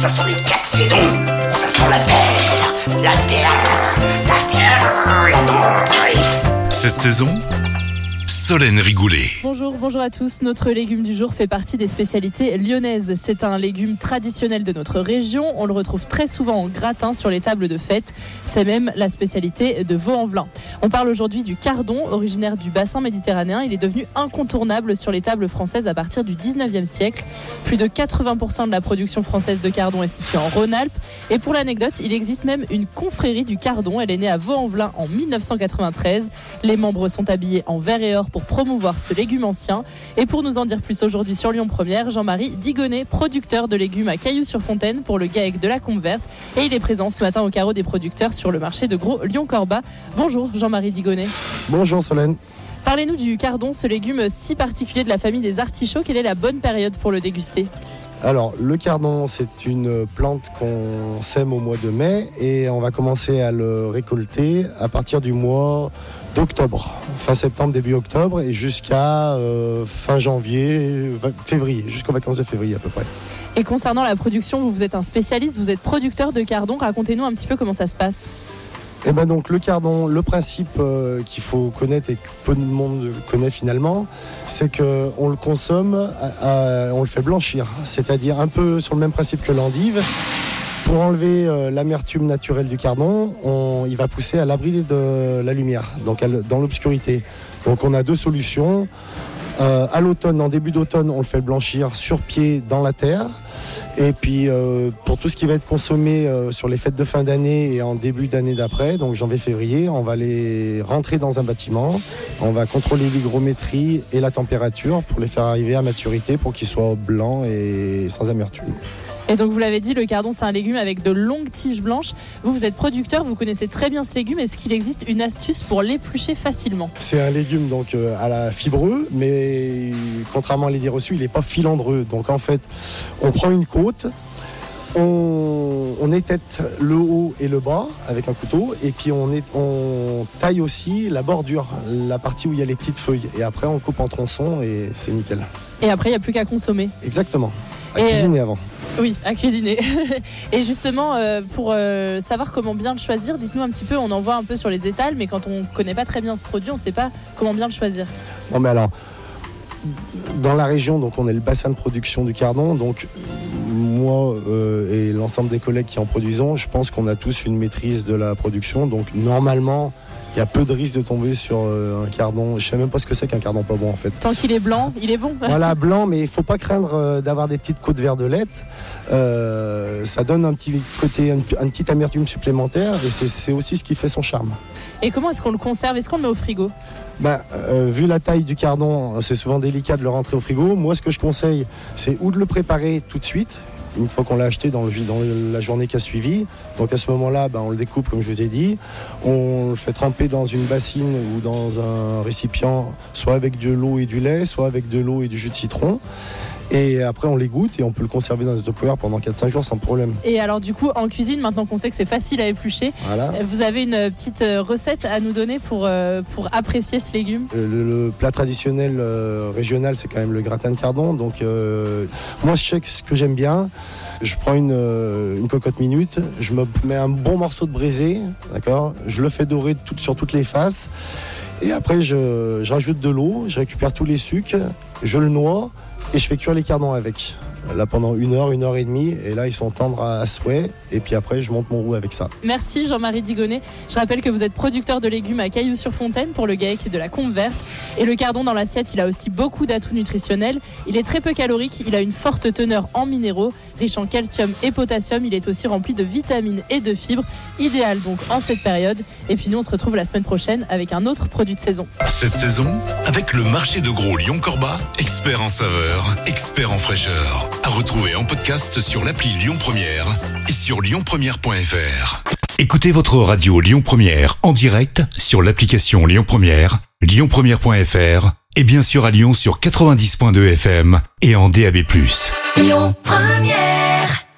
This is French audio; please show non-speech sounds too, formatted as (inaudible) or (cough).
Ça sont les quatre saisons. Ça sent la terre, la terre, la terre, la terre. Cette saison, Solène Rigoulet. Bonjour, bonjour à tous. Notre légume du jour fait partie des spécialités lyonnaises. C'est un légume traditionnel de notre région. On le retrouve très souvent en gratin sur les tables de fête. C'est même la spécialité de Vaux-en-Velin. On parle aujourd'hui du cardon, originaire du bassin méditerranéen. Il est devenu incontournable sur les tables françaises à partir du 19e siècle. Plus de 80% de la production française de cardon est située en Rhône-Alpes. Et pour l'anecdote, il existe même une confrérie du cardon. Elle est née à Vaux-en-Velin en 1993. Les membres sont habillés en vert et or pour promouvoir ce légume ancien. Et pour nous en dire plus aujourd'hui sur Lyon Première, Jean-Marie Digonnet, producteur de légumes à Cailloux-sur-Fontaine pour le GAEC de la Combe Verte. Et il est présent ce matin au carreau des producteurs sur le marché de Gros Lyon-Corba. Bonjour Jean-Marie Digonnet. Bonjour Solène. Parlez-nous du cardon, ce légume si particulier de la famille des artichauts. Quelle est la bonne période pour le déguster? Alors, le cardon, c'est une plante qu'on sème au mois de mai et on va commencer à le récolter à partir du mois d'octobre, fin septembre, début octobre et jusqu'à euh, fin janvier, février, jusqu'aux vacances de février à peu près. Et concernant la production, vous, vous êtes un spécialiste, vous êtes producteur de cardon. Racontez-nous un petit peu comment ça se passe. Et ben donc le cardon, le principe euh, qu'il faut connaître et que peu de monde connaît finalement, c'est que on le consomme, à- à- on le fait blanchir, c'est-à-dire un peu sur le même principe que l'endive. Pour enlever euh, l'amertume naturelle du cardon, on- il va pousser à l'abri de la lumière, donc dans l'obscurité. Donc on a deux solutions. Euh, à l'automne, en début d'automne, on le fait blanchir sur pied dans la terre. Et puis euh, pour tout ce qui va être consommé euh, sur les fêtes de fin d'année et en début d'année d'après, donc janvier-février, on va les rentrer dans un bâtiment. On va contrôler l'hygrométrie et la température pour les faire arriver à maturité pour qu'ils soient blancs et sans amertume. Et donc, vous l'avez dit, le cardon, c'est un légume avec de longues tiges blanches. Vous, vous êtes producteur, vous connaissez très bien ce légume. Est-ce qu'il existe une astuce pour l'éplucher facilement? C'est un légume donc euh, à la fibreux, mais contrairement à l'idée reçue, il n'est pas filandreux. Donc en fait, on prend une côte, on, on étête le haut et le bas avec un couteau, et puis on, est- on taille aussi la bordure, la partie où il y a les petites feuilles. Et après, on coupe en tronçons et c'est nickel. Et après, il n'y a plus qu'à consommer. Exactement. À Et, cuisiner avant. Oui, à cuisiner. (laughs) et justement, euh, pour euh, savoir comment bien le choisir, dites-nous un petit peu, on en voit un peu sur les étals, mais quand on ne connaît pas très bien ce produit, on ne sait pas comment bien le choisir. Non mais alors, dans la région, donc on est le bassin de production du cardon, donc moi euh, et l'ensemble des collègues qui en produisons, je pense qu'on a tous une maîtrise de la production, donc normalement, il y a peu de risques de tomber sur euh, un cardon. Je sais même pas ce que c'est qu'un cardon pas bon en fait. Tant qu'il est blanc, il est bon. Voilà, (laughs) blanc, mais il faut pas craindre euh, d'avoir des petites côtes verdelettes. Euh, ça donne un petit côté, une, une petite amertume supplémentaire, et c'est- c'est aussi ce qui fait son charme. Et comment est-ce qu'on le conserve? Est-ce qu'on le met au frigo? Bah, euh, vu la taille du cardon, c'est souvent délicat de le rentrer au frigo. Moi, ce que je conseille, c'est ou de le préparer tout de suite, une fois qu'on l'a acheté dans, la journée qui a suivi. Donc à ce moment-là, bah, on le découpe, comme je vous ai dit. On le fait tremper dans une bassine ou dans un récipient, soit avec de l'eau et du lait, soit avec de l'eau et du jus de citron. Et après, on l'égoutte et on peut le conserver dans un Tupperware pendant 4-5 jours sans problème. Et alors du coup, en cuisine, maintenant qu'on sait que c'est facile à éplucher, Voilà. vous avez une petite euh, recette à nous donner pour, euh, pour apprécier ce légume? Le, le- le plat traditionnel euh, régional, c'est quand même le gratin de cardon. Donc, euh, moi, je sais ce que j'aime bien. Je prends une, euh, une cocotte minute, je me mets un bon morceau de braisé, d'accord? Je le fais dorer tout- sur toutes les faces. Et après, je, je rajoute de l'eau, je récupère tous les sucres, je le noie et je fais cuire les cardons avec. Là, pendant une heure, une heure et demie. Et là, ils sont tendres à, à souhait. Et puis après, je monte mon roux avec ça. Merci Jean-Marie Digonnet. Je rappelle que vous êtes producteur de légumes à Cailloux-sur-Fontaine pour le GAEC de la Combe Verte. Et le cardon dans l'assiette, il a aussi beaucoup d'atouts nutritionnels. Il est très peu calorique, il a une forte teneur en minéraux, riche en calcium et potassium. Il est aussi rempli de vitamines et de fibres, idéal donc en cette période. Et puis nous, on se retrouve la semaine prochaine avec un autre produit de saison. Cette saison, avec le marché de gros Lyon-Corba, expert en saveur, expert en fraîcheur. À retrouver en podcast sur l'appli Lyon Première et sur lyonpremière.fr. Écoutez votre radio Lyon Première en direct sur l'application Lyon Première, lyonpremière.fr et bien sûr à Lyon sur 90.2 FM et en DAB+. Lyon Première